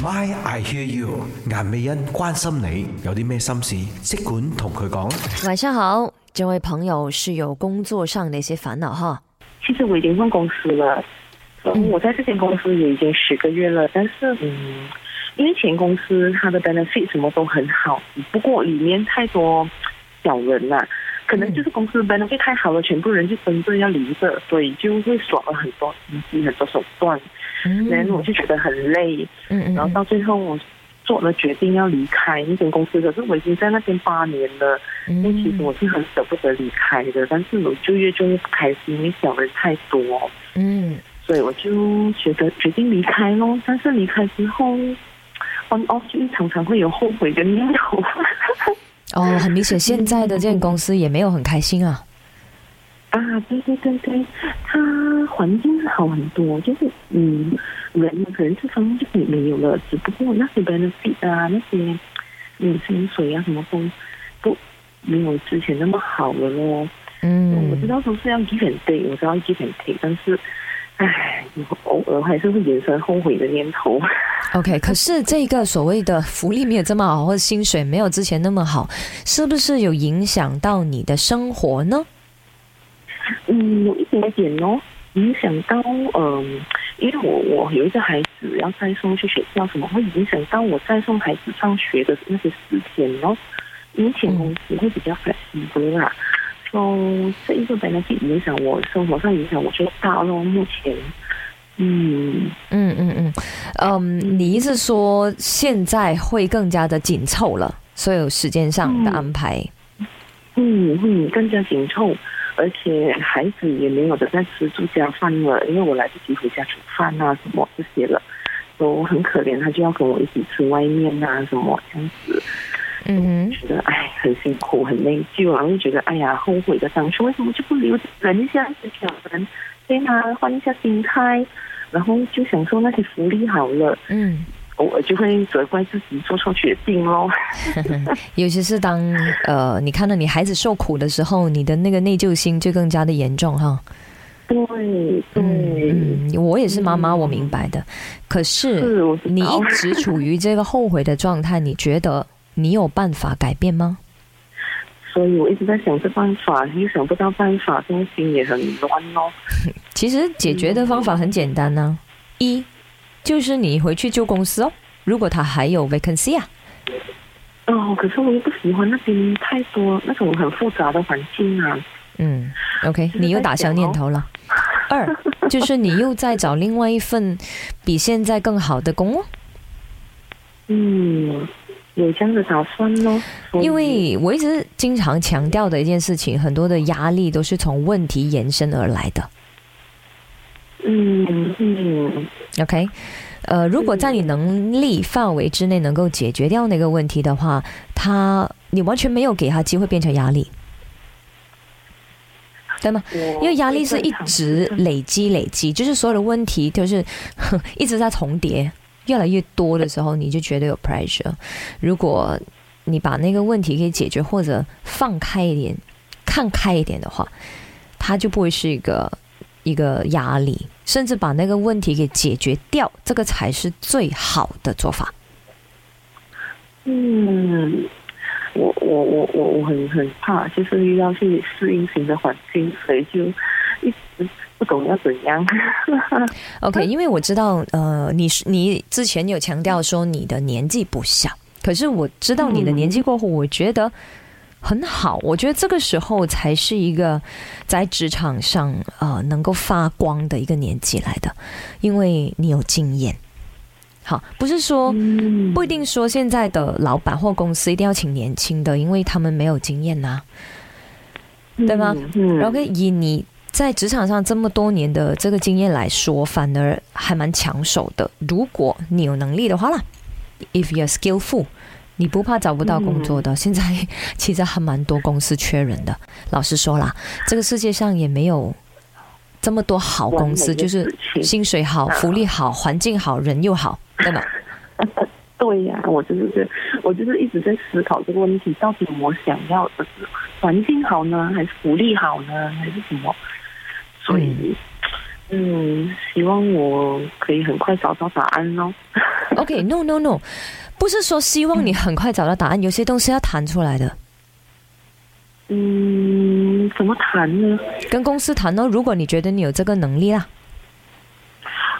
My I hear you，顏美欣關心你有啲咩心事，即管同佢講。晚上好，这位朋友是有工作上的一些烦恼哈。其实我已经换公司了，嗯，我在这间公司也已经十个月了，但是嗯，因为前公司它的 benefit 什么都很好，不过里面太多小人了、可能就是公司 benefit 太好了，全部人就真正要离着，所以就会耍了很多心机、很多手段，然后我就觉得很累，嗯嗯然后到最后我做了决定要离开那间公司，可是我已经在那边八年了，因为其实我是很舍不得离开的，但是我就越做越不开心，因为小人太多，嗯所以我就觉得决定离开咯。但是离开之后，on off 就常常会有后悔的念头。哦，很明显现在的这间公司也没有很开心啊。啊，对对对对，它环境好很多，就是嗯，人可能这方面就没没有了，只不过那些 benefit 啊，那些嗯薪水啊什么都都没有之前那么好了咯。嗯我知嗯道都是要 give and take，我知道 give and take，但是，唉，偶尔还是会衍生后悔的念头。，OK，可是这个所谓的福利没有这么好，或者薪水没有之前那么好，是不是有影响到你的生活呢？嗯，有一点点哦，影响到嗯，因为我我有一个孩子要再送去学校，什么会影响到我再送孩子上学的那些时间哦。因为前公司会比较 flexible 啦，so 这一个 benefit 影响我生活上影响我最大咯。目前，嗯，嗯嗯嗯，嗯，你意思说现在会更加的紧凑了，所有时间上的安排。嗯嗯，更加紧凑，而且孩子也没有的在吃住家饭了，因为我来不及回家煮饭啊什么这些了，都很可怜，他就要跟我一起吃外面啊什么这样子，嗯。觉得哎很辛苦很内疚，然后就觉得哎呀后悔的当初为什么就不留忍一下这小人，对吗？换一下心态，然后就享受那些福利好了，嗯，偶尔就会责怪自己做错决定咯。尤其是当呃你看到你孩子受苦的时候，你的那个内疚心就更加的严重哈。对对。嗯，嗯，我也是妈妈，我明白的。可是你一直处于这个后悔的状态，你觉得你有办法改变吗？所以我一直在想这办法，又想不到办法，这种心也很乱哦。其实解决的方法很简单呢、一就是你回去旧公司哦，如果他还有 vacancy 啊，哦，可是我又不喜欢那边太多那种很复杂的环境啊。嗯，OK，你又打消念头了。二就是你又在找另外一份比现在更好的工哦。嗯，有这样的打算咯。因为我一直经常强调的一件事情，很多的压力都是从问题延伸而来的。嗯嗯 OK，呃，如果在你能力范围之内能够解决掉那个问题的话，他你完全没有给他机会变成压力，对吗？因为压力是一直会累积累积，就是所有的问题就是一直在重叠，越来越多的时候，你就觉得有 pressure。如果你把那个问题给解决，或者放开一点、看开一点的话，它就不会是一个一个压力，甚至把那个问题给解决掉，这个才是最好的做法。嗯，我我我我我很很怕，就是遇到去适应新的环境，所以就一直不懂要怎样。OK，因为我知道，呃，你是你之前有强调说你的年纪不小，可是我知道你的年纪过后，我觉得很好。我觉得这个时候才是一个在职场上呃能够发光的一个年纪来的，因为你有经验。好，不是说嗯不一定说现在的老板或公司一定要请年轻的，因为他们没有经验呐、对吗？嗯，然后以你在职场上这么多年的这个经验来说，反而还蛮抢手的。如果你有能力的话啦，if you're skillful，你不怕找不到工作的。现在其实还蛮多公司缺人的。老实说啦，这个世界上也没有这么多好公司，就是薪水好、福利好、环境好、人又好，对吗？对呀、我就是这，我就是一直在思考这个问题，到底我想要的是环境好呢，还是福利好呢，还是什么？所以，嗯，希望我可以很快找到答案哦。OK，no no no，不是说希望你很快找到答案，有些东西要谈出来的，嗯，怎么谈呢？跟公司谈呢。如果你觉得你有这个能力啦，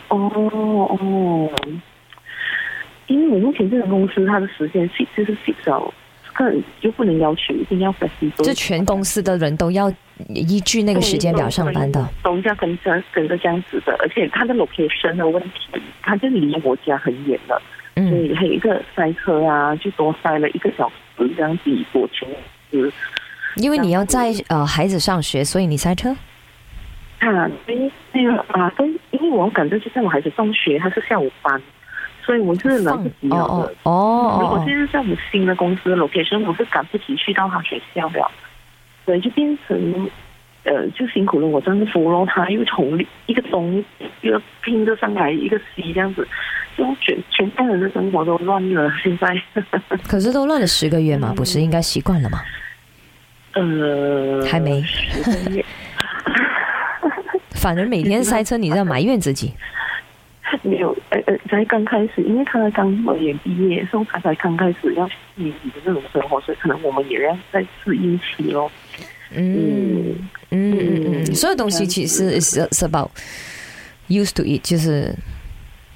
哦哦，因为我目前这个公司它的时间 fix 就是了，这个就不能要求一定要 flexible，就全公司的人都要依据那个时间表上班的。都要跟着跟着这样子的，而且它的 location 的问题，它就离我家很远了，所嗯，以还有一个塞车啊，就多塞了一个小时这样子过去。嗯，因为你要在呃孩子上学，所以你塞车。啊，对，那个啊，对，因为我赶着就在我孩子上学，他是下午班，所以我是来不及了哦的哦。哦如果哦现在在我们新的公司的 location，我是赶不及去到他学校了，所以就变成呃，就辛苦了我丈夫咯，他又从一个东一个拼着上来一个西这样子，就全全家人的生活都乱了。现在，哦，可是都乱了十个月嘛，不是应该习惯了吗？呃，还没 反而每天塞车，你在埋怨自己。没有，呃呃，才刚开始，因为他刚毕业毕业，所以他才刚开始要适应你的这种生活，所以可能我们也要在适应期咯。嗯嗯嗯嗯，所有东西其实 is about used to it，就是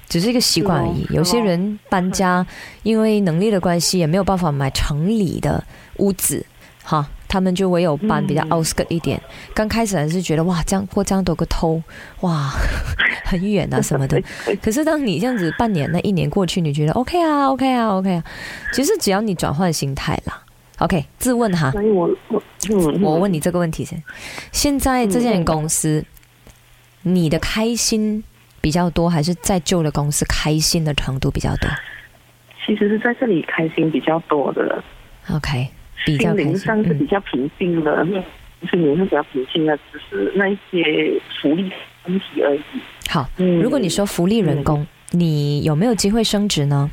只是一个习惯而已。哦有些人搬家，因为能力的关系，也没有办法买城里的屋子，哈，他们就唯有搬比较嗯 outskirt 一点。刚开始还是觉得哇，这样过这样多个偷，哇，很远啊什么的。可是当你这样子半年、那一年过去，你觉得 OK 啊，OK 啊，OK 啊，其实只要你转换心态啦。OK，自问哈，所以我我嗯，我问你这个问题先：现在这间公司，你的开心比较多，还是在旧的公司开心的程度比较多其实是在这里开心比较多的，？OK，比较心灵上是比较平静的，心灵是比较平静的，只是那一些福利问题而已。好，嗯如果你说福利人工，你有没有机会升职呢？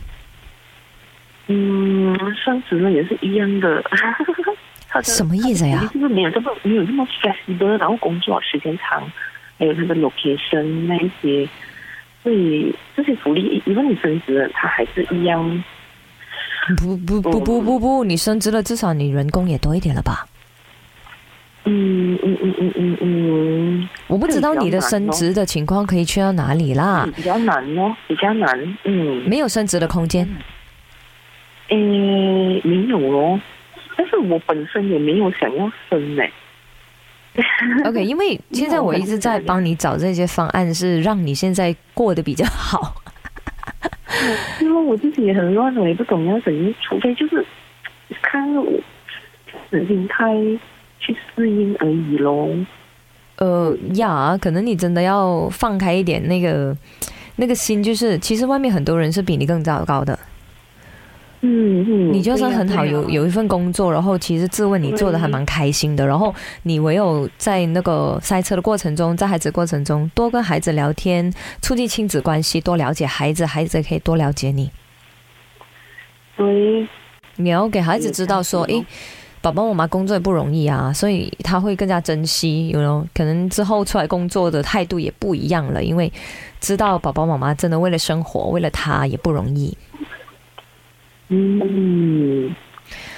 嗯，升职呢也是一样的 什么意思呀？就是没有这么没有这么 flexible，然后工作时间长，还有他的 location 那一些，所以这些福利，如果你升职了，它还是一样。不不不不不不，你升职了，至少你人工也多一点了吧？嗯嗯嗯嗯嗯嗯，我不知道你的升职的情况可以去到哪里啦，比较难哦，比较难。嗯，没有升职的空间。诶，没有哦，但是我本身也没有想要升呢。OK，因为现在我一直在帮你找这些方案，是让你现在过得比较好。因为我自己也很乱，我也不懂要怎样，除非就是看我的心态去适应而已喽。呃呀，可能你真的要放开一点，那个那个心，就是其实外面很多人是比你更糟糕的。嗯嗯，你就算很好，有有一份工作，然后其实自问你做的还蛮开心的，然后你唯有在那个塞车的过程中，在孩子过程中多跟孩子聊天，促进亲子关系，多了解孩子，孩子也可以多了解你。对，你要给孩子知道说，对诶，爸爸妈妈工作也不容易啊，所以他会更加珍惜。有 know, 可能之后出来工作的态度也不一样了，因为知道爸爸妈妈真的为了生活，为了他也不容易。嗯，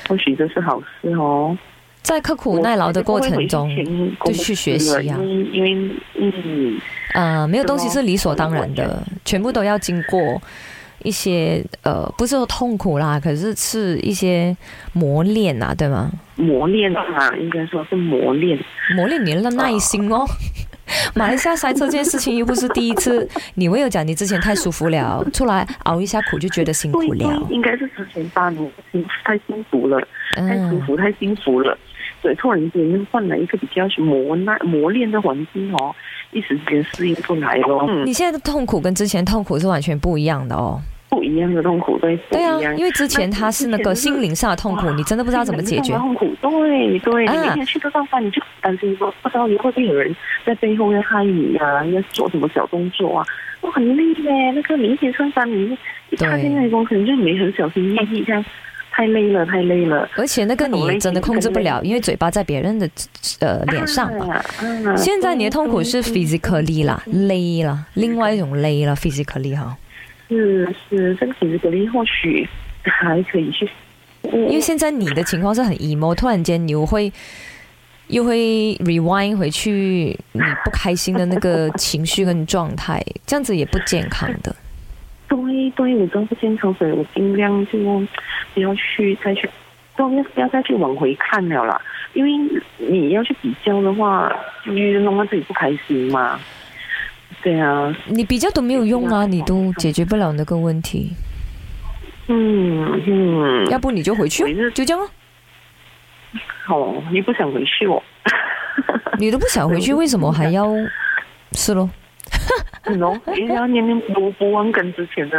或许这是好事哦。在刻苦耐劳的过程中，就去学习啊因为嗯，呃，没有是东西是理所当然的，全部都要经过一些呃，不是说痛苦啦，可是是一些磨练啊，对吗？磨练啊，应该说是磨练。磨练你的耐心哦。马来西亚塞车这件事情又不是第一次，你唯有讲你之前太舒服了，出来熬一下苦就觉得辛苦了，。应该是之前八年辛太辛苦了，太舒嗯，服，太幸福了。所以突然间换了一个比较磨难磨练的环境哦，一时间适应不来咯。嗯，你现在的痛苦跟之前痛苦是完全不一样的哦。不一样的痛苦，对，不对啊一样，因为之前他是那个心灵上的痛苦，你真的不知道怎么解决。痛苦，对对，啊你每天去这上班，你就担心说，不知道你会不会有人在背后要害你啊，要做什么小动作啊，我很累嘞。那个你一天上班，你一踏进那个公司，你就没很小心翼翼这样，太累了，太累了。而且那个你真的控制不了，因为嘴巴在别人的呃脸上嘛。啊现在你的痛苦是 physically 啦，累啦，另外一种累了 physically 哈。是是，这个其实格力或许还可以去，因为现在你的情况是很 emo，突然间你又会又会 rewind 回去你不开心的那个情绪跟状态，这样子也不健康的。对对，我真不健康，所以我尽量就不要去再去，不要不要再去往回看了啦。因为你要去比较的话，就弄到自己不开心嘛。对啊，你比较都没有用啊，你都解决不了那个问题。嗯嗯，要不你就回去，就这样哦。哦，你不想回去哦？你都不想回去，为什么还要？是咯，喏，你要念念不不忘跟之前的。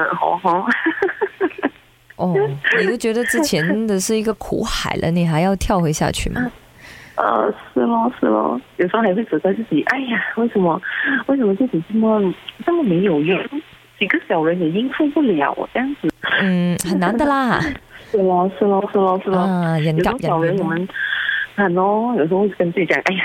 哦，你都觉得之前的是一个苦海了，你还要跳回下去吗？呃，是咯是咯，有时候还会责怪自己，哎呀，为什么为什么自己这么这么没有用？几个小人也应付不了这样子。嗯，很难的啦。是咯是咯是咯是咯。啊，人有时夹人小人我们很哦，有时候会跟自己讲，哎呀，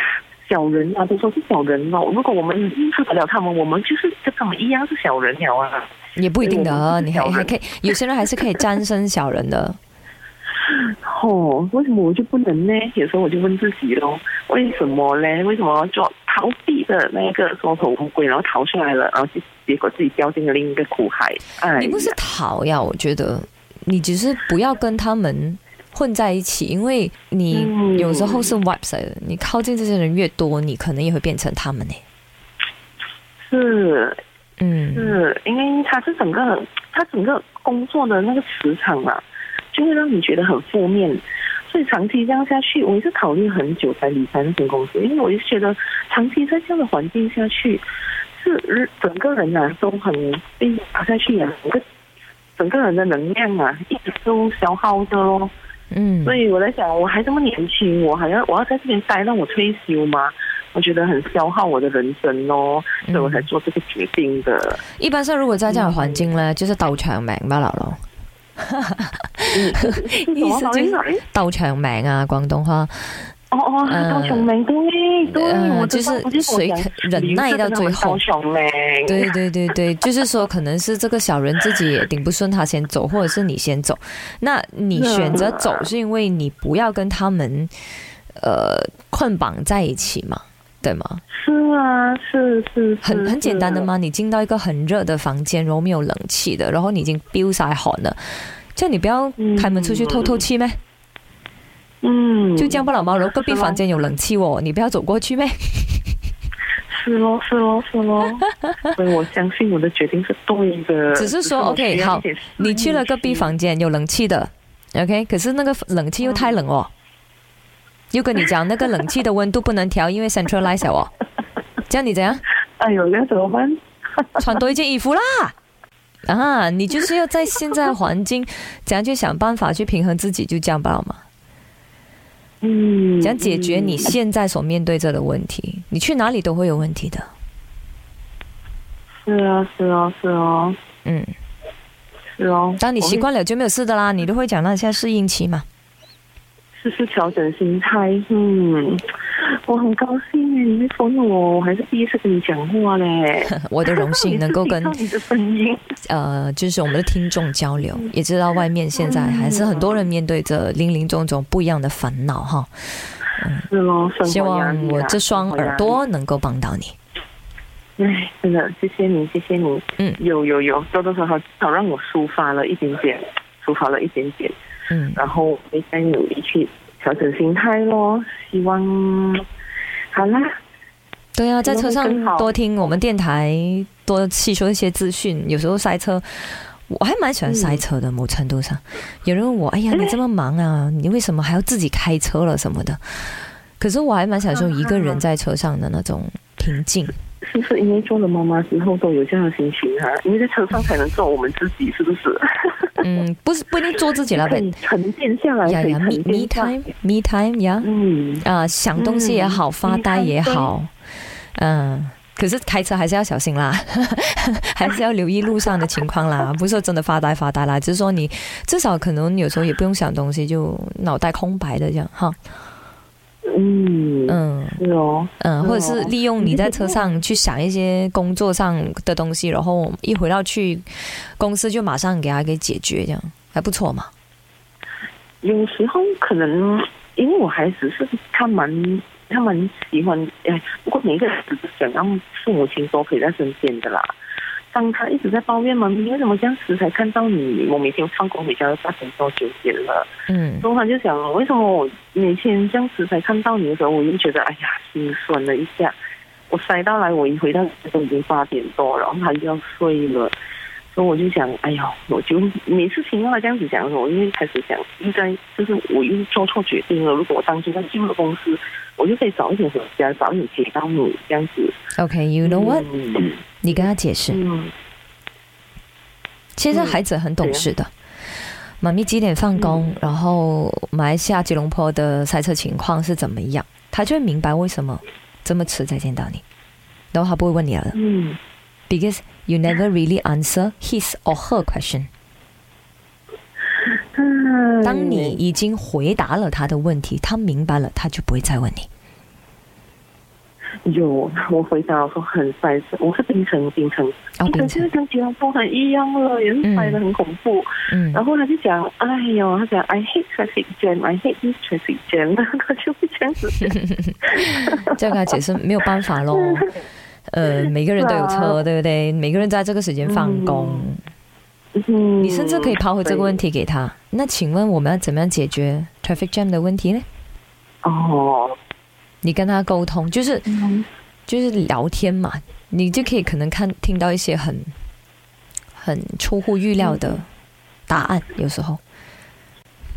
小人啊，都说是小人哦。如果我们应付得了他们，我们就是跟他们一样是小人了啊。也不一定的，你还还可以，有些人还是可以战胜小人的。哦，为什么我就不能呢？有时候我就问自己咯，为什么嘞？为什么要做逃避的那个缩头乌龟，然后逃出来了，然后就结果自己掉进了另一个苦海？哎，你不是逃呀，我觉得你只是不要跟他们混在一起，因为你嗯有时候是 wipe 的，你靠近这些人越多，你可能也会变成他们呢。是嗯，是，因为他是整个他整个工作的那个磁场啊，就会让你觉得很负面。所以长期这样下去，我也是考虑很久才离开那间公司，因为我就觉得长期在这样的环境下去，是整个人啊都很被打下去啊，整个整个人的能量啊一直都消耗的咯。嗯，所以我在想，我还这么年轻，我还要我要在这边待到我退休吗？我觉得很消耗我的人生哦，所以我才做这个决定的。一般上如果在这样的环境呢，就是斗長命不了咯。意思就是斗長命啊，廣東話，哦哦，嗯刀穷命，对就是我谁讲忍耐到最後刀。穷命，对对对对，就是说，可能是这个小人自己也顶不顺，他先走，或者是你先走。那你选择走，是因为你不要跟他们呃捆绑在一起嘛，对吗？是啊，是是，是很很简单的？是吗？你进到一个很热的房间，然后没有冷气的，然后你已经飙晒好了，叫你不要开门出去透透气咩？嗯，就这样不老吗？然后隔壁房间有冷气哦，你不要走过去咩？是咯，是咯，是咯，所以我相信我的决定是对的。只是说 OK，好你去了隔壁房间有冷气的，OK，可是那个冷气又太冷哦，又跟你讲那个冷气的温度不能调，因为 centralize 了哦。这样你怎样？哎呦，那怎么办？穿多一件衣服啦！啊，你就是要在现在环境，怎样去想办法去平衡自己，就这样吧，好吗。嗯，怎样解决你嗯现在所面对着的问题？你去哪里都会有问题的。是啊，是啊，是啊，嗯，是哦。当你习惯了就没有事的啦，你都会讲那现在适应期嘛。试试调整心态。嗯，我很高兴耶，你会封我，我还是第一次跟你讲话嘞。我的荣幸能够跟你的声音。呃，就是我们的听众交流，也知道外面现在还是很多人面对着林林总总不一样的烦恼哈。嗯是咯，希望我这双耳。朵能够帮到你。哎，真的，谢谢你，谢谢你。嗯有有有，多多少少至少让我抒发了一点点，抒发了一点点，嗯，然后我会再努力去调整心态咯。希望好啦，对啊，在车上多听我们电台，多吸收一些资讯。有时候塞车，我还蛮喜欢塞车的，某程度上，有人问我：“哎呀，你这么忙啊，你为什么还要自己开车了什么的？”可是我还蛮享受一个人在车上的那种平静。是不是因为做了妈妈之后都有这样的心情啊？因为在车上才能做我们自己，是不是？嗯，不是不一定做自己了呗可以。沉淀下来，，me 沉 me time me time 呀，嗯，啊，想东西也好，嗯发呆也好，嗯，可是开车还是要小心啦，还是要留意路上的情况啦。不是说真的发呆发呆啦，只是说你至少可能有时候也不用想东西，就脑袋空白的这样哈。嗯嗯是哦，嗯，或者是哦利用你在车上去想一些工作上的东西，然后一回到去公司就马上给他给解决，这样还不错嘛。有时候可能因为我孩子是他蛮他蛮喜欢，哎，不过每一个孩子都想让父母亲都陪在身边的啦。当他一直在抱怨嘛，你为什么这样子才看到你？我每天放工回家都八点多九点了，嗯然后他就想，为什么我每天这样子才看到你的时候，我就觉得哎呀心酸了一下。我塞到来，我一回到家都已经八点多，然后他就要睡了，所以我就想，哎呦，我就每次听到他这样子讲的时候，我就会开始想，应该就是我又做错决定了。如果我当初在旧的公司，我就可以早一点回家，早一点接到你这样子。，OK，you、know what？嗯你跟他解释。嗯其实孩子很懂事的。妈咪几点放工？然后马来西亚吉隆坡的塞车情况是怎么样？他就会明白为什么这么迟才见到你，然后他不会问你了嗯，because you never really answer his or her question。嗯，当你已经回答了他的问题，他明白了，他就不会再问你。有我回答我说很塞车，我是冰城冰城，冰城现在，跟吉隆坡很一样了，也是塞的很恐怖。嗯然后他就讲，哎呦，他讲 I hate traffic jam，I hate this traffic jam，他就会 这样子讲。这样跟他解释没有办法咯。呃，每个人都有车，对不对？每个人在这个时间放工，嗯，你甚至可以抛回这个问题。给他。那请问我们要怎么样解决 traffic jam 的问题呢？哦，你跟他沟通，就是嗯。就是聊天嘛，你就可以可能看听到一些很很出乎预料的答案，有时候、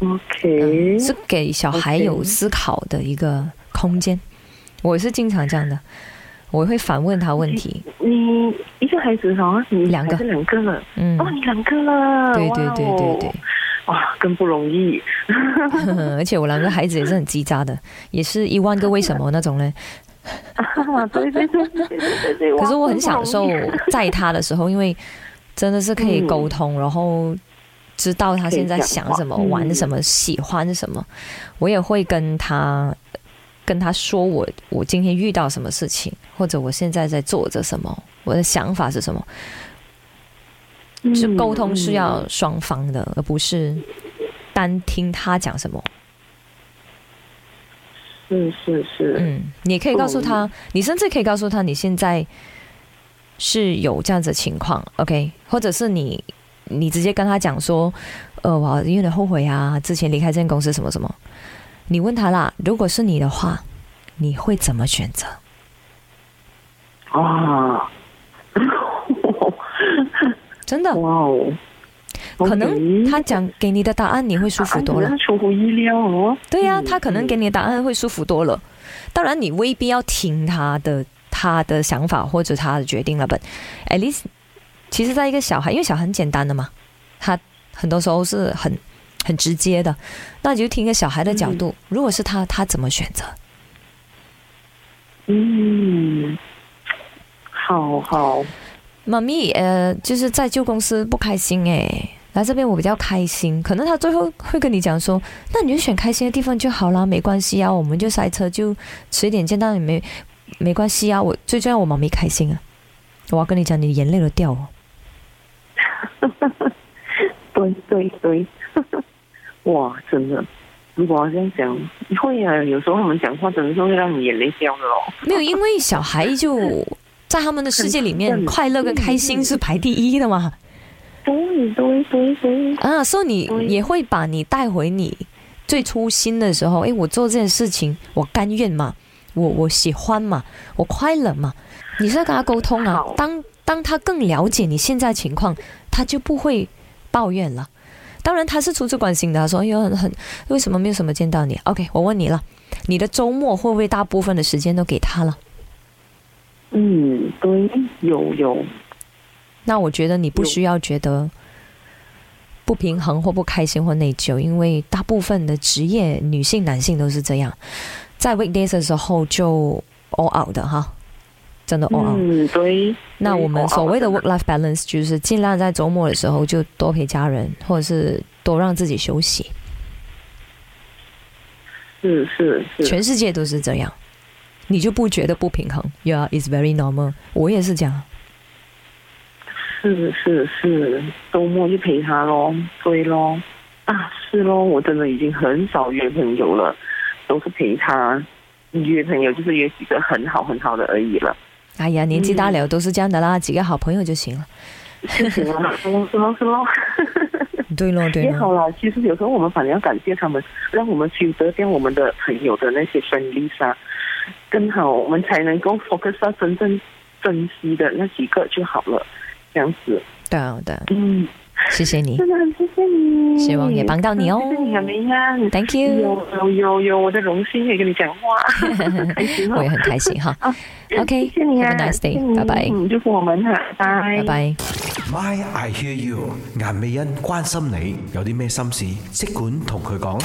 ，OK，嗯、是给小孩有思考的一个空间。我是经常这样的，我会反问他问题。你一个孩子哈，你两个是两个了，嗯，哦，你两个了，对对对对对。哇更不容易。而且我两个孩子也是很叽喳的，也是一万个为什么那种呢。啊，对对对对对对对。可是我很享受在他的时候，因为真的是可以嗯沟通，然后知道他现在想什么、嗯玩什么、喜欢什么。我也会跟他跟他说我我今天遇到什么事情，或者我现在在做着什么，我的想法是什么。是嗯沟通是要嗯双方的，而不是单听他讲什么。是是是，嗯，你可以告诉他，你甚至可以告诉他你现在是有这样子的情况，OK，或者是你你直接跟他讲说，呃，我有点后悔啊，之前离开这间公司什么什么。你问他啦，如果是你的话，你会怎么选择？啊，真的，哇哦，可能他讲给你的答案你会舒服多了啊。出乎意料哦。对呀、嗯他可能给你的答案会舒服多了。当然，你未必要听他的他的想法或者他的决定了，but at least，其实，在一个小孩，因为小孩很简单的嘛，他很多时候是很很直接的，那你就听一个小孩的角度，如果是他，他怎么选择？嗯，好好，妈咪，呃，就是在旧公司不开心诶，来这边我比较开心。可能他最后会跟你讲说，那你就选开心的地方就好啦，没关系啊，我们就塞车就迟一点见到你没没关系啊。我最重要我妈咪开心啊。我要跟你讲，你眼泪都掉哦。对对对，哇，真的，如果要这样讲，会啊，有时候他们讲话真的是会让你眼泪掉的哦。没有，因为小孩就在他们的世界里面，快乐跟开心是排第一的嘛。对对对对，啊，所以你也会把你带回你最初心的时候，诶，我做这件事情，我甘愿嘛，我我喜欢嘛，我快乐嘛，你是要跟他沟通啊。当当他更了解你现在情况，他就不会抱怨了。当然，他是出自关心的，他说：“哎呦，很很，为什么没有什么见到你？”OK，我问你了，你的周末会不会大部分的时间都给他了？嗯，对，有有，那我觉得你不需要觉得不平衡或不开心或内疚，因为大部分的职业女性、男性都是这样，在 weekdays 的时候就 all out 的哈，真的 all out。嗯，对。那我们所谓的 work life balance 就是尽量在周末的时候就多陪家人，或者是多让自己休息。是是是，全世界都是这样，你就不觉得不平衡？Yeah, it's very normal。我也是这样。是是是，周末就陪他咯，对咯，啊是咯，我真的已经很少约朋友了，都是陪他。约朋友就是约几个很好很好的而已了。哎呀，年纪大了都是这样的啦，几个好朋友就行了。是 是咯，是咯是咯是咯。对咯，对咯。也好了，其实有时候我们反而要感谢他们，让我们 filter 掉我们的朋友的那些分离杀，更好，我们才能够 focus 到真正珍惜的那几个就好了，这样子。对啊，对啊，嗯，谢谢你。真的很谢谢你，希望也帮到你哦。谢谢你啊，梅样，Thank you。有有有有，我的荣幸可以跟你讲话，开心哦。我也很开心哈。啊 OK，谢谢你啊 have a nice day，拜拜。嗯，祝福我们哈，拜。拜拜。My I Hear You，顏美欣關心你有啲咩心事，即管同佢講。